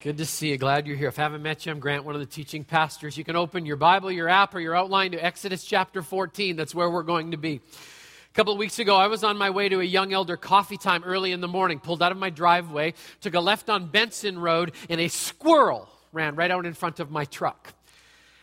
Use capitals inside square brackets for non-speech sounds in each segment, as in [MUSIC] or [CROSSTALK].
Good to see you. Glad you're here. If I haven't met you, I'm Grant, one of the teaching pastors. You can open your Bible, your app, or your outline to Exodus chapter 14. That's where we're going to be. A couple of weeks ago, I was on my way to a young elder coffee time early in the morning, pulled out of my driveway, took a left on Benson Road, and a squirrel ran right out in front of my truck.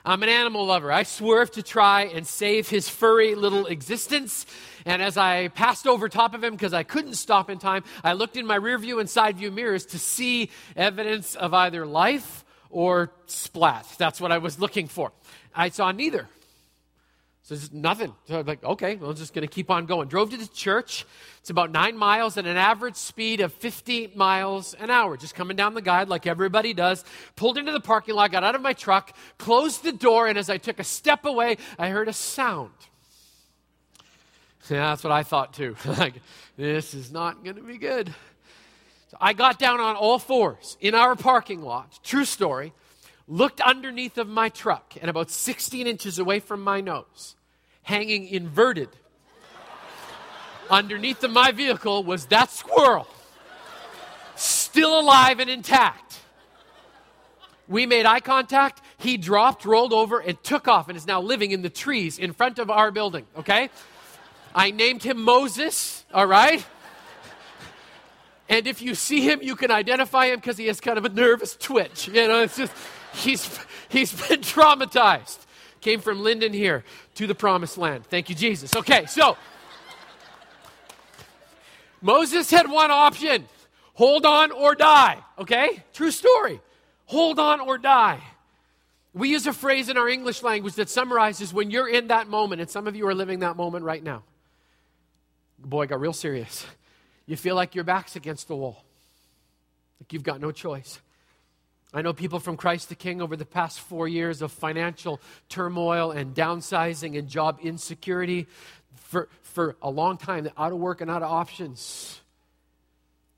I'm an animal lover. I swerved to try and save his furry little existence. And as I passed over top of him because I couldn't stop in time, I looked in my rear view and side view mirrors to see evidence of either life or splat. That's what I was looking for. I saw neither. So it's nothing. So I'm like, okay, well, I'm just going to keep on going. Drove to the church. It's about nine miles at an average speed of 50 miles an hour, just coming down the guide like everybody does. Pulled into the parking lot, got out of my truck, closed the door, and as I took a step away, I heard a sound. Yeah, that's what I thought too. [LAUGHS] like, this is not going to be good. So I got down on all fours in our parking lot. True story looked underneath of my truck and about 16 inches away from my nose, hanging inverted underneath of my vehicle was that squirrel, still alive and intact. We made eye contact. He dropped, rolled over, and took off and is now living in the trees in front of our building, okay? I named him Moses, all right? And if you see him, you can identify him because he has kind of a nervous twitch. You know, it's just He's, he's been [LAUGHS] traumatized. Came from Lynden here to the promised land. Thank you, Jesus. Okay, so Moses had one option hold on or die. Okay? True story. Hold on or die. We use a phrase in our English language that summarizes when you're in that moment, and some of you are living that moment right now. Boy, got real serious. You feel like your back's against the wall, like you've got no choice. I know people from Christ the King over the past four years of financial turmoil and downsizing and job insecurity for, for a long time, out of work and out of options.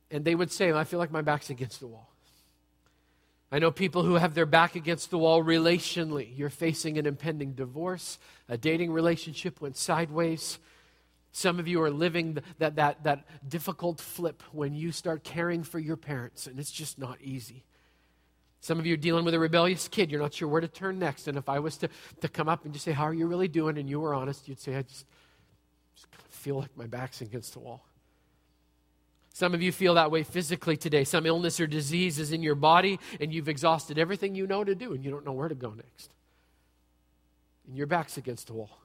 And they would say, I feel like my back's against the wall. I know people who have their back against the wall relationally. You're facing an impending divorce, a dating relationship went sideways. Some of you are living that, that, that difficult flip when you start caring for your parents, and it's just not easy. Some of you are dealing with a rebellious kid. You're not sure where to turn next. And if I was to, to come up and just say, How are you really doing? and you were honest, you'd say, I just, just feel like my back's against the wall. Some of you feel that way physically today. Some illness or disease is in your body, and you've exhausted everything you know to do, and you don't know where to go next. And your back's against the wall.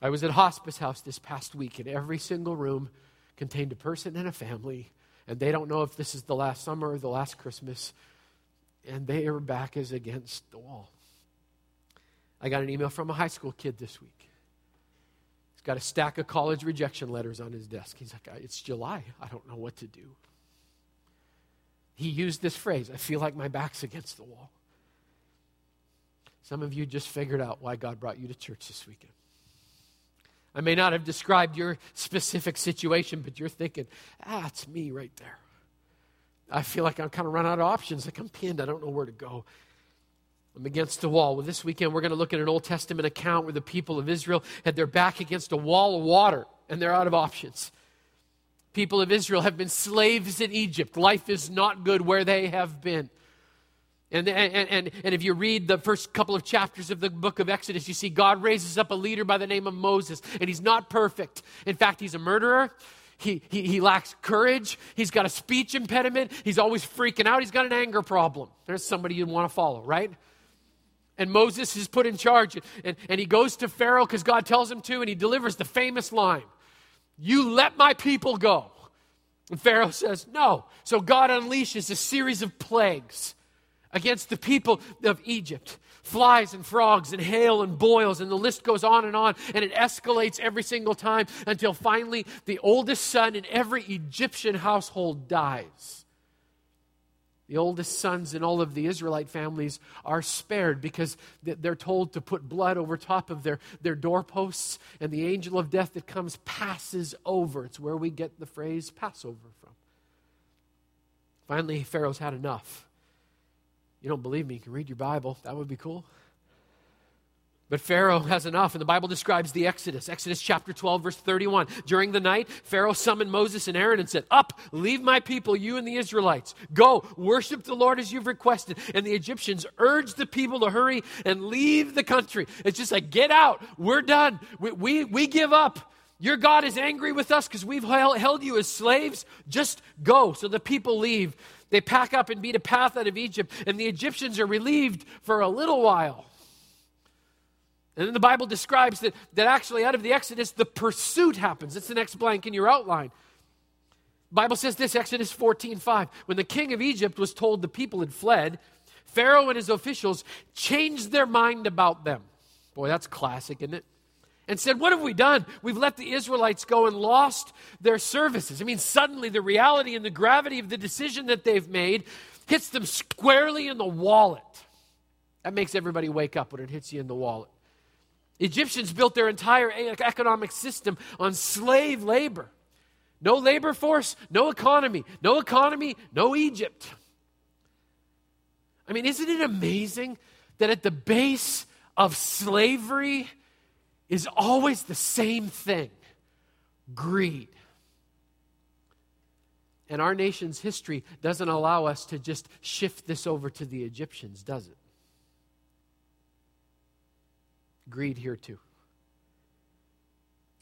I was at hospice house this past week, and every single room contained a person and a family, and they don't know if this is the last summer or the last Christmas and their back is against the wall. I got an email from a high school kid this week. He's got a stack of college rejection letters on his desk. He's like, It's July. I don't know what to do. He used this phrase I feel like my back's against the wall. Some of you just figured out why God brought you to church this weekend. I may not have described your specific situation, but you're thinking, ah, it's me right there. I feel like I'm kind of run out of options. Like I'm pinned. I don't know where to go. I'm against the wall. Well, this weekend we're going to look at an Old Testament account where the people of Israel had their back against a wall of water and they're out of options. People of Israel have been slaves in Egypt. Life is not good where they have been. And, and, and, and if you read the first couple of chapters of the book of Exodus, you see God raises up a leader by the name of Moses, and he's not perfect. In fact, he's a murderer. He, he, he lacks courage. He's got a speech impediment. He's always freaking out. He's got an anger problem. There's somebody you'd want to follow, right? And Moses is put in charge. And, and he goes to Pharaoh because God tells him to, and he delivers the famous line You let my people go. And Pharaoh says, No. So God unleashes a series of plagues against the people of Egypt flies and frogs and hail and boils, and the list goes on and on, and it escalates every single time until finally the oldest son in every Egyptian household dies. The oldest sons in all of the Israelite families are spared because they're told to put blood over top of their, their doorposts, and the angel of death that comes passes over. It's where we get the phrase Passover from. Finally, Pharaoh's had enough. You don't believe me? You can read your Bible. That would be cool. But Pharaoh has enough, and the Bible describes the Exodus. Exodus chapter 12, verse 31. During the night, Pharaoh summoned Moses and Aaron and said, Up, leave my people, you and the Israelites. Go, worship the Lord as you've requested. And the Egyptians urged the people to hurry and leave the country. It's just like, Get out, we're done, we, we, we give up. Your God is angry with us because we've held you as slaves. Just go. So the people leave. They pack up and beat a path out of Egypt, and the Egyptians are relieved for a little while. And then the Bible describes that, that actually out of the Exodus, the pursuit happens. It's the next blank in your outline. Bible says this, Exodus 14, 5. When the king of Egypt was told the people had fled, Pharaoh and his officials changed their mind about them. Boy, that's classic, isn't it? And said, What have we done? We've let the Israelites go and lost their services. I mean, suddenly the reality and the gravity of the decision that they've made hits them squarely in the wallet. That makes everybody wake up when it hits you in the wallet. Egyptians built their entire economic system on slave labor. No labor force, no economy. No economy, no Egypt. I mean, isn't it amazing that at the base of slavery is always the same thing greed? And our nation's history doesn't allow us to just shift this over to the Egyptians, does it? Greed here too.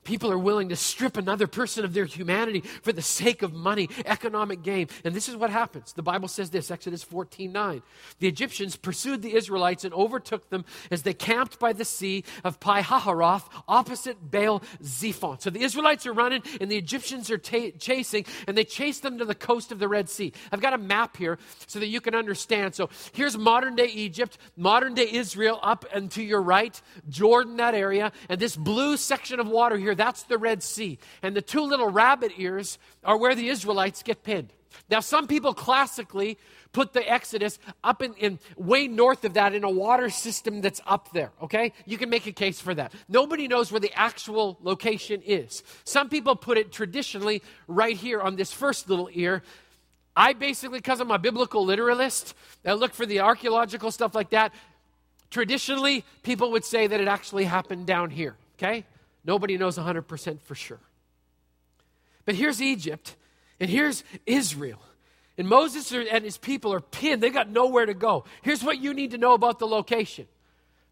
People are willing to strip another person of their humanity for the sake of money, economic gain. And this is what happens. The Bible says this Exodus 14 9. The Egyptians pursued the Israelites and overtook them as they camped by the sea of Pi Hahiroth, opposite Baal Zephon. So the Israelites are running and the Egyptians are ta- chasing, and they chase them to the coast of the Red Sea. I've got a map here so that you can understand. So here's modern day Egypt, modern day Israel up and to your right, Jordan, that area, and this blue section of water here that's the Red Sea. And the two little rabbit ears are where the Israelites get pinned. Now, some people classically put the Exodus up in, in, way north of that in a water system that's up there, okay? You can make a case for that. Nobody knows where the actual location is. Some people put it traditionally right here on this first little ear. I basically, because I'm a biblical literalist, I look for the archaeological stuff like that. Traditionally, people would say that it actually happened down here, okay? Nobody knows 100% for sure. But here's Egypt, and here's Israel. And Moses and his people are pinned. They got nowhere to go. Here's what you need to know about the location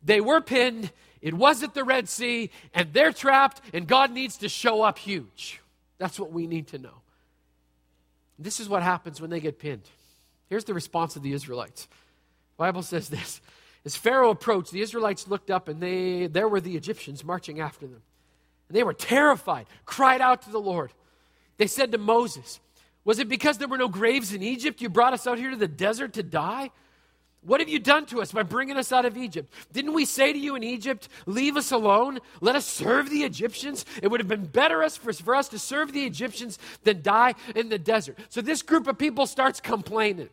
they were pinned, it wasn't the Red Sea, and they're trapped, and God needs to show up huge. That's what we need to know. This is what happens when they get pinned. Here's the response of the Israelites. The Bible says this. As Pharaoh approached, the Israelites looked up, and they, there were the Egyptians marching after them. They were terrified, cried out to the Lord. They said to Moses, Was it because there were no graves in Egypt you brought us out here to the desert to die? What have you done to us by bringing us out of Egypt? Didn't we say to you in Egypt, Leave us alone, let us serve the Egyptians? It would have been better for, us to serve the Egyptians than die in the desert. So this group of people starts complaining.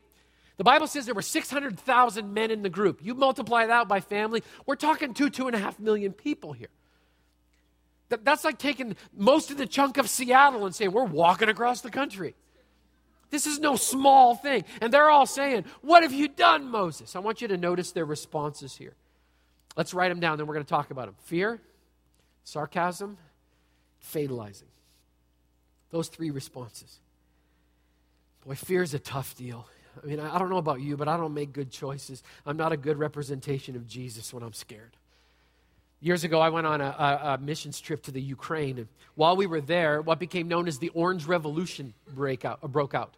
The Bible says there were 600,000 men in the group. You multiply that by family, we're talking two, two and a half million people here. That, that's like taking most of the chunk of Seattle and saying, we're walking across the country. This is no small thing. And they're all saying, What have you done, Moses? I want you to notice their responses here. Let's write them down, then we're going to talk about them fear, sarcasm, fatalizing. Those three responses. Boy, fear is a tough deal. I mean, I don't know about you, but I don't make good choices. I'm not a good representation of Jesus when I'm scared. Years ago, I went on a, a, missions trip to the Ukraine. And while we were there, what became known as the Orange Revolution break out, uh, broke out.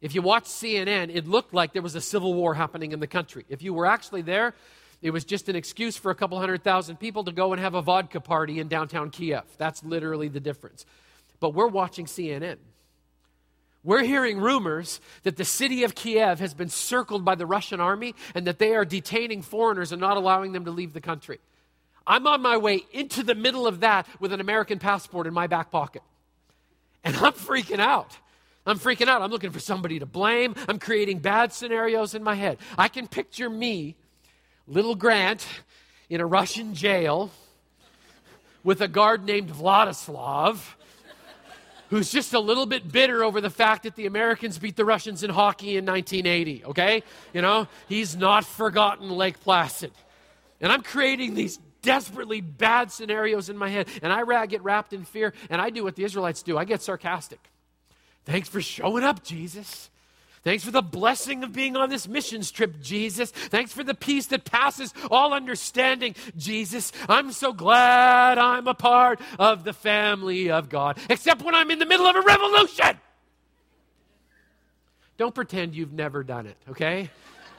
If you watched CNN, it looked like there was a civil war happening in the country. If you were actually there, it was just an excuse for a couple hundred thousand people to go and have a vodka party in downtown Kiev. That's literally the difference. But we're watching CNN. We're hearing rumors that the city of Kiev has been circled by the Russian army and that they are detaining foreigners and not allowing them to leave the country. I'm on my way into the middle of that with an American passport in my back pocket. And I'm freaking out. I'm freaking out. I'm looking for somebody to blame. I'm creating bad scenarios in my head. I can picture me, little Grant, in a Russian jail with a guard named Vladislav who's just a little bit bitter over the fact that the Americans beat the Russians in hockey in 1980, okay? You know, he's not forgotten Lake Placid. And I'm creating these desperately bad scenarios in my head, and I get wrapped in fear, and I do what the Israelites do I get sarcastic. Thanks for showing up, Jesus. Thanks for the blessing of being on this missions trip, Jesus. Thanks for the peace that passes all understanding, Jesus. I'm so glad I'm a part of the family of God, except when I'm in the middle of a revolution. Don't pretend you've never done it, okay?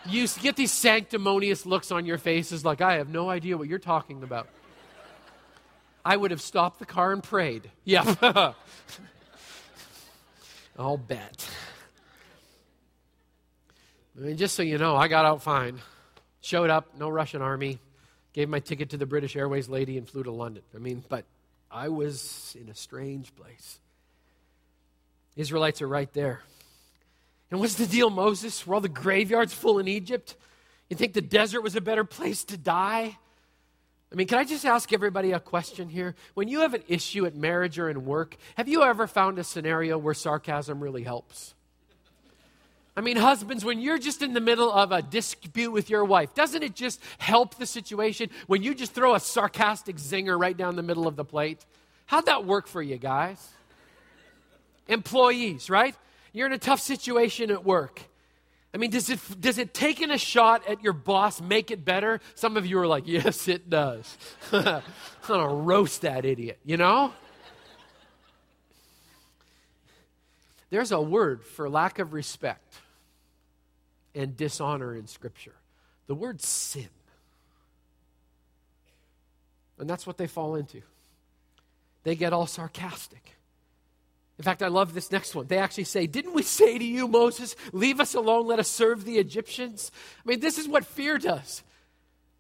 You get these sanctimonious looks on your faces like, I have no idea what you're talking about. I would have stopped the car and prayed. Yeah. [LAUGHS] I'll bet. I mean, just so you know, I got out fine. Showed up, no Russian army. Gave my ticket to the British Airways lady and flew to London. I mean, but I was in a strange place. Israelites are right there. And what's the deal, Moses? Were all the graveyards full in Egypt? You think the desert was a better place to die? I mean, can I just ask everybody a question here? When you have an issue at marriage or in work, have you ever found a scenario where sarcasm really helps? I mean, husbands, when you're just in the middle of a dispute with your wife, doesn't it just help the situation when you just throw a sarcastic zinger right down the middle of the plate? How'd that work for you guys? Employees, right? You're in a tough situation at work. I mean, does it, does it taking a shot at your boss make it better? Some of you are like, yes, it does. [LAUGHS] I'm going to roast that idiot, you know? There's a word for lack of respect and dishonor in Scripture the word sin. And that's what they fall into. They get all sarcastic. In fact, I love this next one. They actually say, Didn't we say to you, Moses, leave us alone, let us serve the Egyptians? I mean, this is what fear does.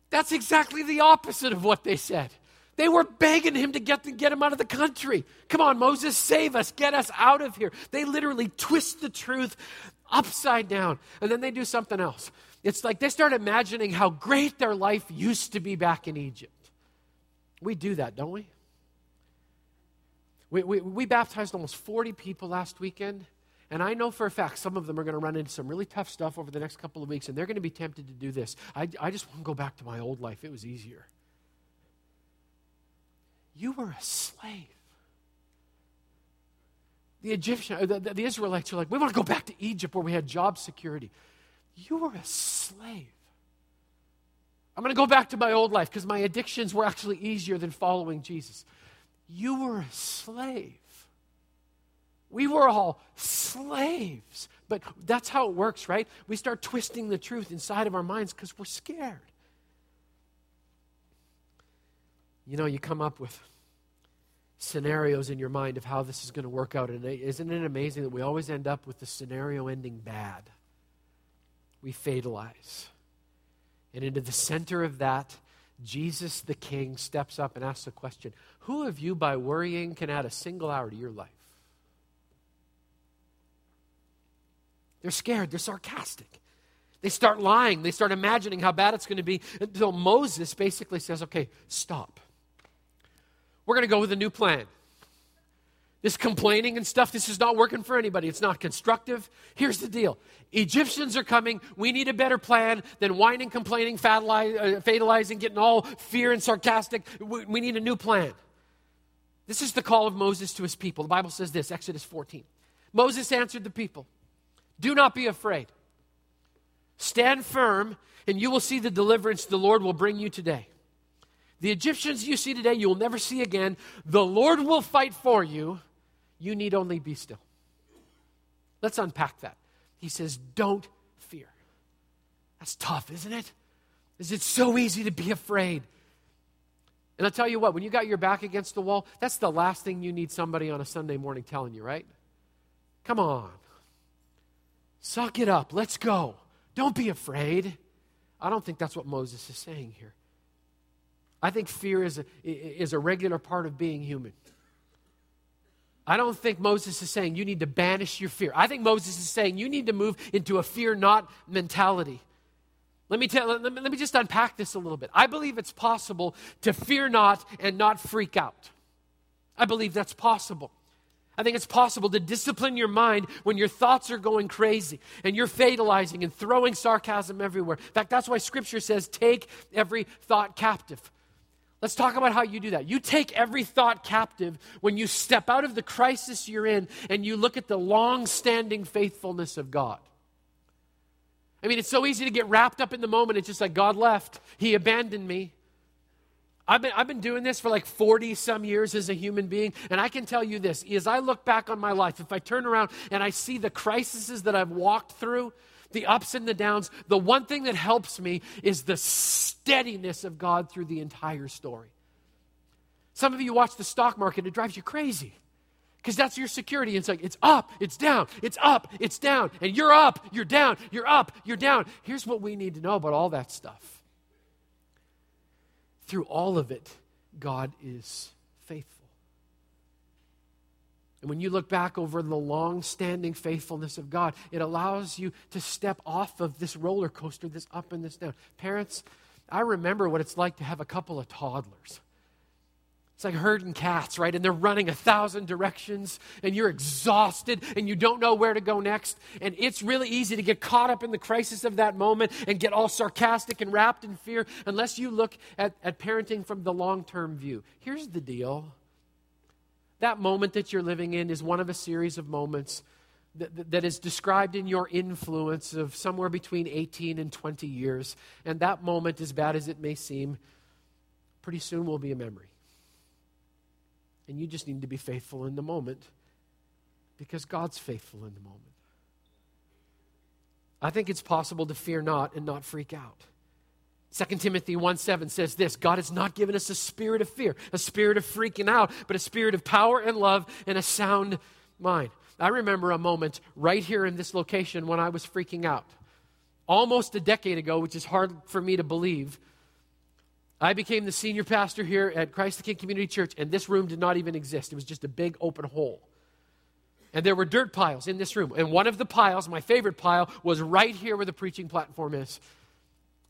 That's exactly the opposite of what they said. They were begging him to get, to get him out of the country. Come on, Moses, save us, get us out of here. They literally twist the truth upside down. And then they do something else. It's like they start imagining how great their life used to be back in Egypt. We do that, don't we? We, we, we baptized almost 40 people last weekend. And I know for a fact some of them are going to run into some really tough stuff over the next couple of weeks, and they're going to be tempted to do this. I, I just want to go back to my old life. It was easier. You were a slave. The Egyptian, the, the, the Israelites are like, we want to go back to Egypt where we had job security. You were a slave. I'm going to go back to my old life because my addictions were actually easier than following Jesus. You were a slave. We were all slaves. But that's how it works, right? We start twisting the truth inside of our minds because we're scared. You know, you come up with scenarios in your mind of how this is going to work out. And isn't it amazing that we always end up with the scenario ending bad? We fatalize. And into the center of that, Jesus the King steps up and asks the question Who of you, by worrying, can add a single hour to your life? They're scared, they're sarcastic. They start lying, they start imagining how bad it's going to be until Moses basically says, Okay, stop. We're going to go with a new plan. This complaining and stuff, this is not working for anybody. It's not constructive. Here's the deal Egyptians are coming. We need a better plan than whining, complaining, uh, fatalizing, getting all fear and sarcastic. We need a new plan. This is the call of Moses to his people. The Bible says this Exodus 14. Moses answered the people Do not be afraid. Stand firm, and you will see the deliverance the Lord will bring you today. The Egyptians you see today, you will never see again. The Lord will fight for you. You need only be still. Let's unpack that. He says, Don't fear. That's tough, isn't it? Is it so easy to be afraid? And I'll tell you what, when you got your back against the wall, that's the last thing you need somebody on a Sunday morning telling you, right? Come on. Suck it up. Let's go. Don't be afraid. I don't think that's what Moses is saying here. I think fear is a, is a regular part of being human. I don't think Moses is saying you need to banish your fear. I think Moses is saying you need to move into a fear not mentality. Let me, tell, let, me, let me just unpack this a little bit. I believe it's possible to fear not and not freak out. I believe that's possible. I think it's possible to discipline your mind when your thoughts are going crazy and you're fatalizing and throwing sarcasm everywhere. In fact, that's why Scripture says take every thought captive. Let's talk about how you do that. You take every thought captive when you step out of the crisis you're in and you look at the long standing faithfulness of God. I mean, it's so easy to get wrapped up in the moment. It's just like God left, He abandoned me. I've been, I've been doing this for like 40 some years as a human being, and I can tell you this as I look back on my life, if I turn around and I see the crises that I've walked through, the ups and the downs, the one thing that helps me is the steadiness of God through the entire story. Some of you watch the stock market, it drives you crazy because that's your security. It's like, it's up, it's down, it's up, it's down, and you're up, you're down, you're up, you're down. Here's what we need to know about all that stuff through all of it, God is faithful. And when you look back over the long standing faithfulness of God, it allows you to step off of this roller coaster, this up and this down. Parents, I remember what it's like to have a couple of toddlers. It's like herding cats, right? And they're running a thousand directions, and you're exhausted, and you don't know where to go next. And it's really easy to get caught up in the crisis of that moment and get all sarcastic and wrapped in fear unless you look at, at parenting from the long term view. Here's the deal that moment that you're living in is one of a series of moments that, that is described in your influence of somewhere between 18 and 20 years. And that moment, as bad as it may seem, pretty soon will be a memory. And you just need to be faithful in the moment because God's faithful in the moment. I think it's possible to fear not and not freak out. 2 Timothy 1 7 says this God has not given us a spirit of fear, a spirit of freaking out, but a spirit of power and love and a sound mind. I remember a moment right here in this location when I was freaking out. Almost a decade ago, which is hard for me to believe, I became the senior pastor here at Christ the King Community Church, and this room did not even exist. It was just a big open hole. And there were dirt piles in this room. And one of the piles, my favorite pile, was right here where the preaching platform is.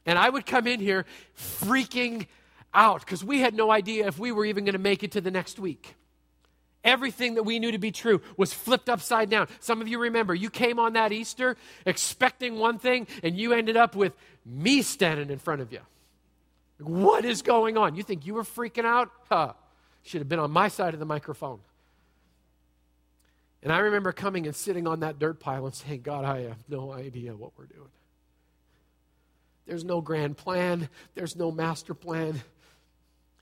And I would come in here freaking out because we had no idea if we were even going to make it to the next week. Everything that we knew to be true was flipped upside down. Some of you remember, you came on that Easter expecting one thing, and you ended up with me standing in front of you. What is going on? You think you were freaking out? Huh. Should have been on my side of the microphone. And I remember coming and sitting on that dirt pile and saying, God, I have no idea what we're doing. There's no grand plan, there's no master plan.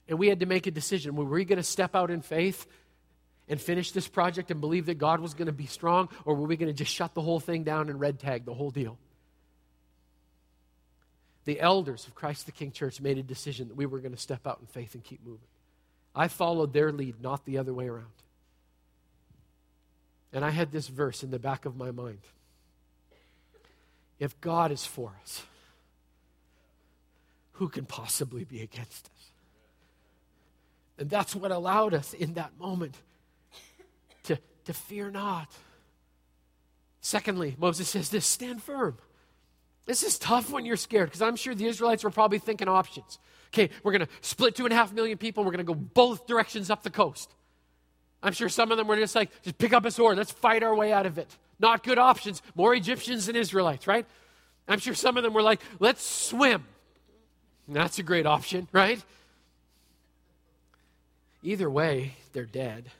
And we had to make a decision. Were we going to step out in faith and finish this project and believe that God was going to be strong, or were we going to just shut the whole thing down and red tag the whole deal? the elders of Christ the King Church made a decision that we were going to step out in faith and keep moving. I followed their lead, not the other way around. And I had this verse in the back of my mind. If God is for us, who can possibly be against us? And that's what allowed us in that moment to, to fear not. Secondly, Moses says this stand firm. This is tough when you're scared because I'm sure the Israelites were probably thinking options. Okay, we're going to split two and a half million people. We're going to go both directions up the coast. I'm sure some of them were just like, just pick up a sword. Let's fight our way out of it. Not good options. More Egyptians than Israelites, right? I'm sure some of them were like, let's swim. That's a great option, right? Either way, they're dead.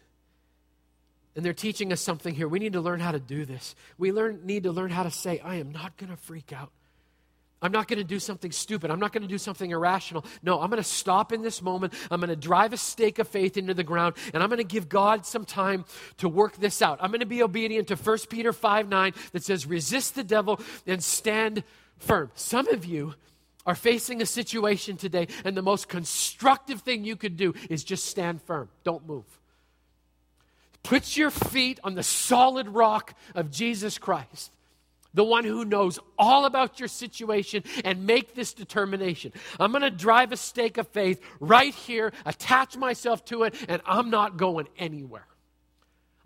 And they're teaching us something here. We need to learn how to do this. We learn, need to learn how to say, I am not going to freak out. I'm not going to do something stupid. I'm not going to do something irrational. No, I'm going to stop in this moment. I'm going to drive a stake of faith into the ground, and I'm going to give God some time to work this out. I'm going to be obedient to 1 Peter 5 9 that says, resist the devil and stand firm. Some of you are facing a situation today, and the most constructive thing you could do is just stand firm. Don't move. Put your feet on the solid rock of Jesus Christ, the one who knows all about your situation, and make this determination. I'm going to drive a stake of faith right here, attach myself to it, and I'm not going anywhere.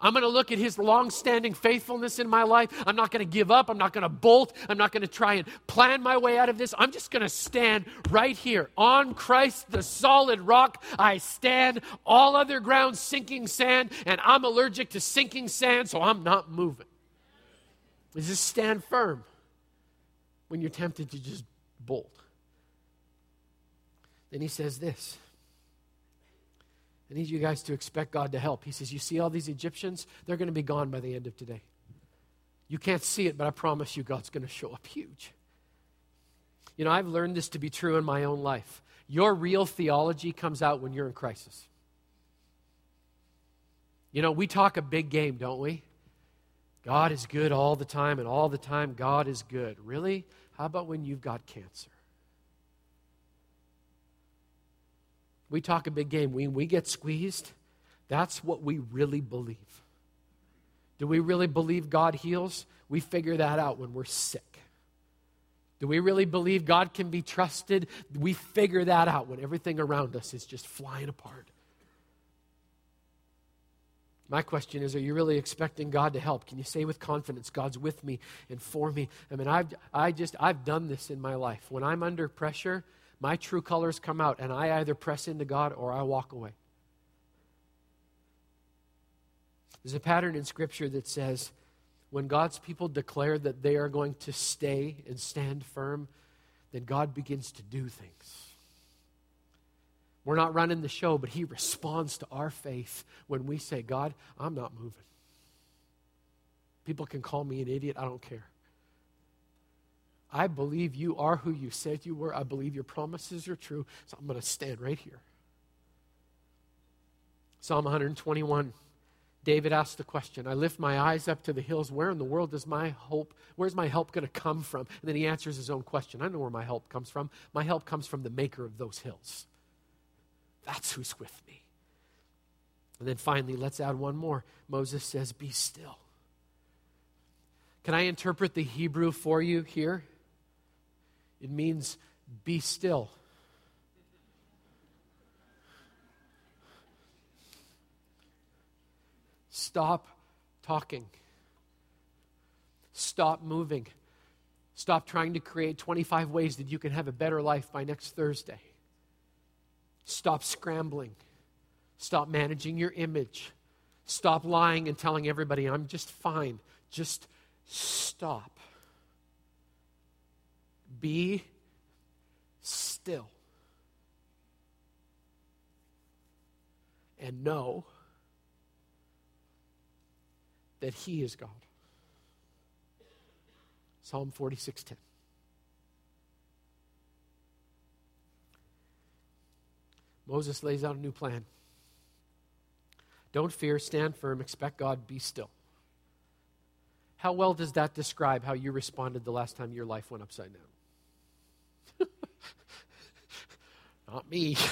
I'm going to look at his long-standing faithfulness in my life. I'm not going to give up. I'm not going to bolt. I'm not going to try and plan my way out of this. I'm just going to stand right here on Christ, the solid rock. I stand. All other ground sinking sand, and I'm allergic to sinking sand, so I'm not moving. Is just stand firm when you're tempted to just bolt. Then he says this I need you guys to expect God to help. He says, You see all these Egyptians? They're going to be gone by the end of today. You can't see it, but I promise you, God's going to show up huge. You know, I've learned this to be true in my own life. Your real theology comes out when you're in crisis. You know, we talk a big game, don't we? God is good all the time, and all the time, God is good. Really? How about when you've got cancer? We talk a big game. When we get squeezed, that's what we really believe. Do we really believe God heals? We figure that out when we're sick. Do we really believe God can be trusted? We figure that out when everything around us is just flying apart. My question is, are you really expecting God to help? Can you say with confidence, God's with me and for me? I mean, I've, I just, I've done this in my life. When I'm under pressure, my true colors come out, and I either press into God or I walk away. There's a pattern in Scripture that says when God's people declare that they are going to stay and stand firm, then God begins to do things. We're not running the show, but He responds to our faith when we say, God, I'm not moving. People can call me an idiot, I don't care. I believe you are who you said you were. I believe your promises are true, so I'm going to stand right here. Psalm 121. David asked the question, I lift my eyes up to the hills. Where in the world does my hope, where's my help going to come from? And then he answers his own question. I know where my help comes from. My help comes from the maker of those hills. That's who's with me. And then finally, let's add one more. Moses says, Be still. Can I interpret the Hebrew for you here? It means be still. Stop talking. Stop moving. Stop trying to create 25 ways that you can have a better life by next Thursday. Stop scrambling. Stop managing your image. Stop lying and telling everybody, I'm just fine. Just stop. Be still. And know that He is God. Psalm 46:10. Moses lays out a new plan. Don't fear, stand firm, expect God, be still. How well does that describe how you responded the last time your life went upside down? [LAUGHS] Not me. [LAUGHS]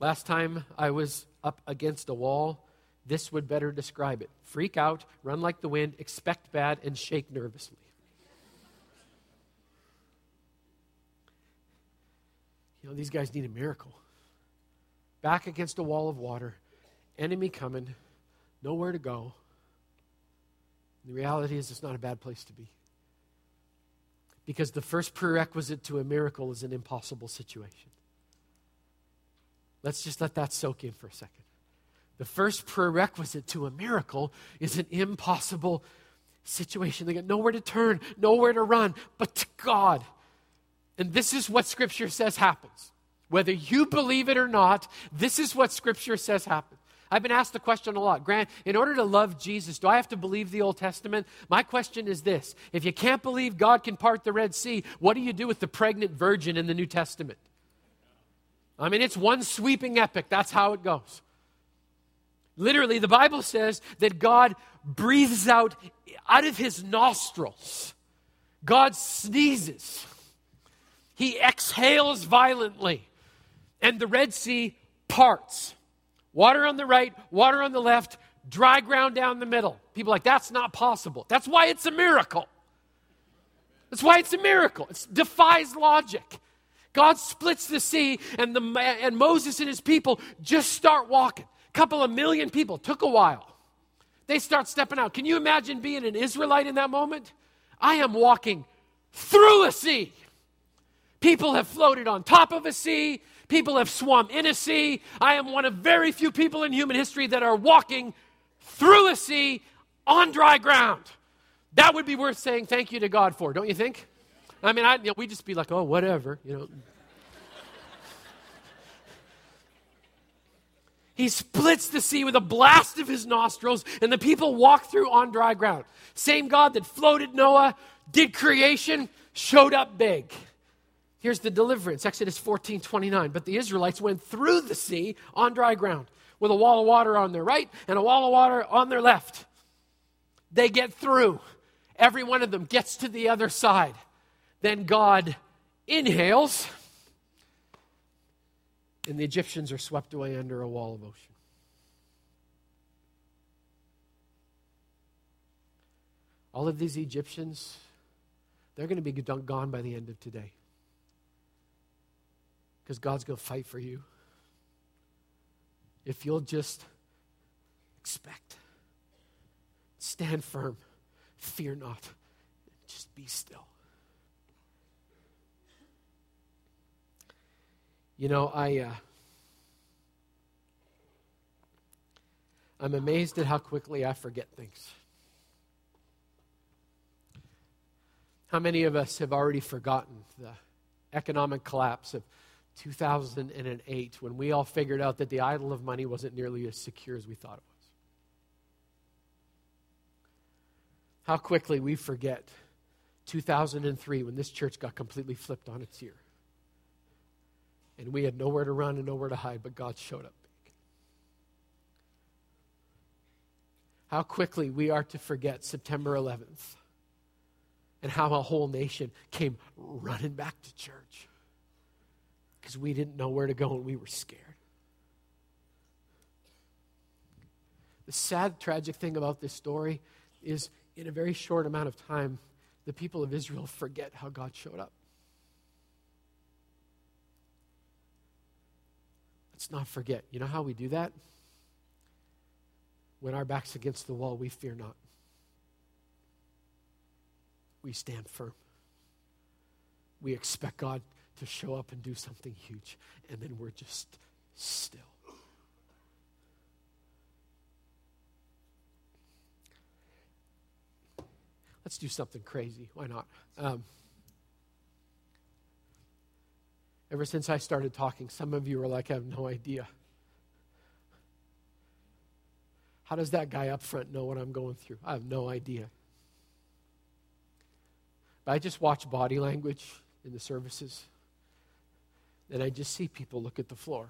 Last time I was up against a wall, this would better describe it freak out, run like the wind, expect bad, and shake nervously. You know, these guys need a miracle. Back against a wall of water, enemy coming, nowhere to go. The reality is, it's not a bad place to be. Because the first prerequisite to a miracle is an impossible situation. Let's just let that soak in for a second. The first prerequisite to a miracle is an impossible situation. They got nowhere to turn, nowhere to run, but to God. And this is what Scripture says happens. Whether you believe it or not, this is what Scripture says happens. I've been asked the question a lot. Grant, in order to love Jesus, do I have to believe the Old Testament? My question is this If you can't believe God can part the Red Sea, what do you do with the pregnant virgin in the New Testament? I mean, it's one sweeping epic. That's how it goes. Literally, the Bible says that God breathes out out of his nostrils. God sneezes. He exhales violently, and the Red Sea parts. Water on the right, water on the left, dry ground down the middle. People like, that's not possible. That's why it's a miracle. That's why it's a miracle. It defies logic. God splits the sea, and, the, and Moses and his people just start walking. A couple of million people. Took a while. They start stepping out. Can you imagine being an Israelite in that moment? I am walking through a sea. People have floated on top of a sea. People have swum in a sea. I am one of very few people in human history that are walking through a sea on dry ground. That would be worth saying thank you to God for, don't you think? I mean, I, you know, we just be like, oh, whatever, you know. He splits the sea with a blast of his nostrils, and the people walk through on dry ground. Same God that floated Noah, did creation, showed up big. Here's the deliverance Exodus 14 29. But the Israelites went through the sea on dry ground with a wall of water on their right and a wall of water on their left. They get through. Every one of them gets to the other side. Then God inhales and the Egyptians are swept away under a wall of ocean. All of these Egyptians, they're going to be gone by the end of today. Because God's going to fight for you. If you'll just expect, stand firm, fear not, just be still. You know, I uh, I'm amazed at how quickly I forget things. How many of us have already forgotten the economic collapse of 2008 when we all figured out that the idol of money wasn't nearly as secure as we thought it was? How quickly we forget 2003 when this church got completely flipped on its ear and we had nowhere to run and nowhere to hide, but God showed up big. How quickly we are to forget September 11th and how a whole nation came running back to church because we didn't know where to go and we were scared. The sad, tragic thing about this story is in a very short amount of time, the people of Israel forget how God showed up. Let's not forget. You know how we do that? When our back's against the wall, we fear not. We stand firm. We expect God to show up and do something huge, and then we're just still. Let's do something crazy. Why not? Um, Ever since I started talking, some of you are like, I have no idea. How does that guy up front know what I'm going through? I have no idea. But I just watch body language in the services, and I just see people look at the floor.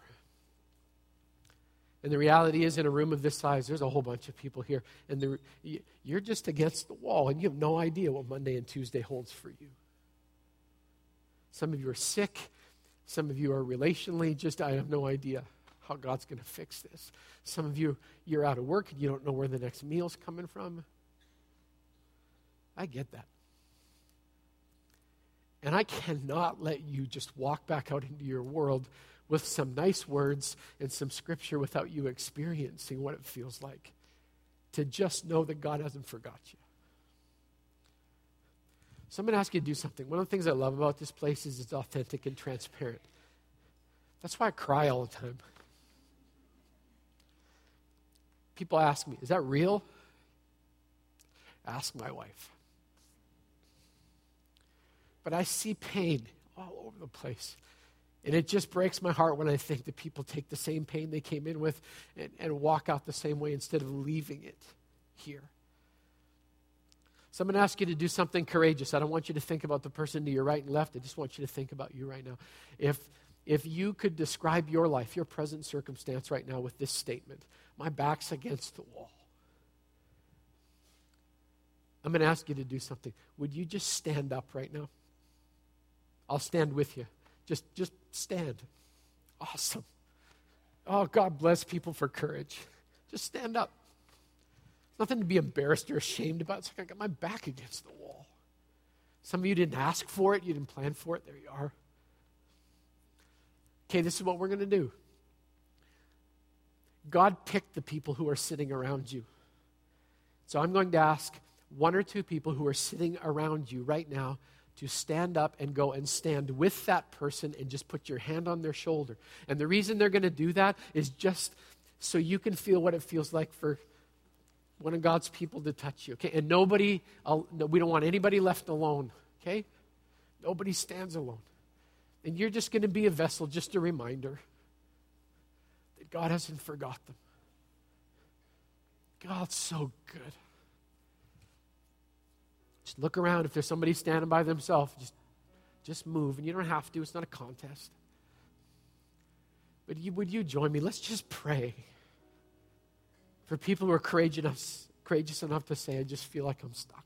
And the reality is, in a room of this size, there's a whole bunch of people here, and you're just against the wall, and you have no idea what Monday and Tuesday holds for you. Some of you are sick, some of you are relationally just, I have no idea how God's going to fix this. Some of you, you're out of work and you don't know where the next meal's coming from. I get that. And I cannot let you just walk back out into your world with some nice words and some scripture without you experiencing what it feels like to just know that God hasn't forgot you. So I'm going to ask you to do something. One of the things I love about this place is it's authentic and transparent. That's why I cry all the time. People ask me, is that real? Ask my wife. But I see pain all over the place. And it just breaks my heart when I think that people take the same pain they came in with and, and walk out the same way instead of leaving it here. So I'm going to ask you to do something courageous. I don't want you to think about the person to your right and left. I just want you to think about you right now. If, if you could describe your life, your present circumstance right now with this statement My back's against the wall. I'm going to ask you to do something. Would you just stand up right now? I'll stand with you. Just, just stand. Awesome. Oh, God bless people for courage. Just stand up. Nothing to be embarrassed or ashamed about. It's like I got my back against the wall. Some of you didn't ask for it, you didn't plan for it. There you are. Okay, this is what we're going to do. God picked the people who are sitting around you. So I'm going to ask one or two people who are sitting around you right now to stand up and go and stand with that person and just put your hand on their shoulder. And the reason they're going to do that is just so you can feel what it feels like for one of God's people to touch you, okay? And nobody, we don't want anybody left alone, okay? Nobody stands alone. And you're just going to be a vessel, just a reminder that God hasn't forgot them. God's so good. Just look around. If there's somebody standing by themselves, just, just move. And you don't have to, it's not a contest. But you, would you join me? Let's just pray for people who are courageous, enough, courageous enough to say, I just feel like I'm stuck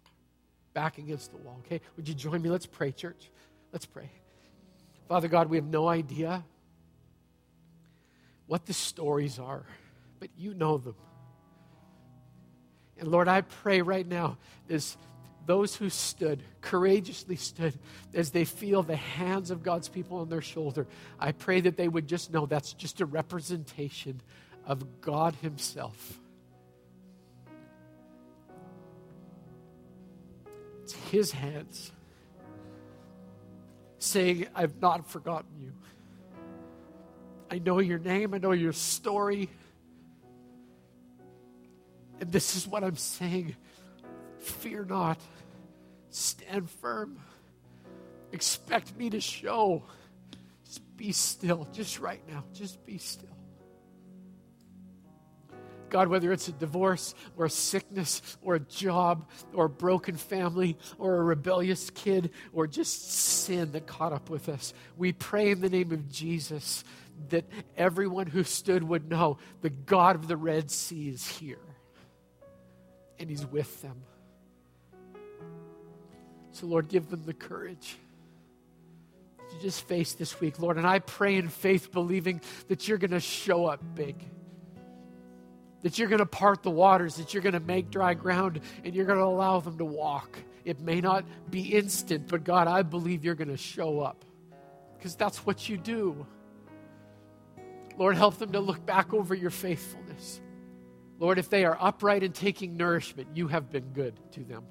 back against the wall. Okay? Would you join me? Let's pray, church. Let's pray. Father God, we have no idea what the stories are, but you know them. And Lord, I pray right now as those who stood, courageously stood, as they feel the hands of God's people on their shoulder, I pray that they would just know that's just a representation of God Himself. It's His hands saying, I've not forgotten you. I know your name, I know your story. And this is what I'm saying fear not, stand firm, expect me to show. Just be still, just right now, just be still. God, whether it's a divorce or a sickness or a job or a broken family or a rebellious kid or just sin that caught up with us, we pray in the name of Jesus that everyone who stood would know the God of the Red Sea is here and He's with them. So, Lord, give them the courage to just face this week, Lord. And I pray in faith, believing that you're going to show up big that you're going to part the waters, that you're going to make dry ground, and you're going to allow them to walk. It may not be instant, but God, I believe you're going to show up because that's what you do. Lord, help them to look back over your faithfulness. Lord, if they are upright and taking nourishment, you have been good to them.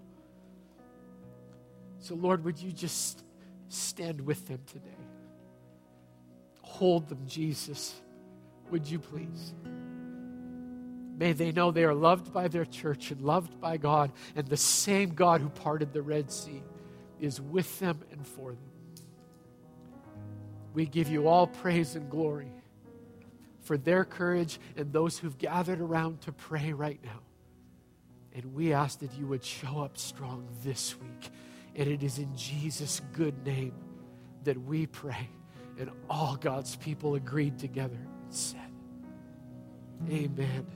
So, Lord, would you just stand with them today? Hold them, Jesus. Would you please? May they know they are loved by their church and loved by God, and the same God who parted the Red Sea is with them and for them. We give you all praise and glory for their courage and those who've gathered around to pray right now. And we ask that you would show up strong this week. And it is in Jesus' good name that we pray. And all God's people agreed together and said, Amen.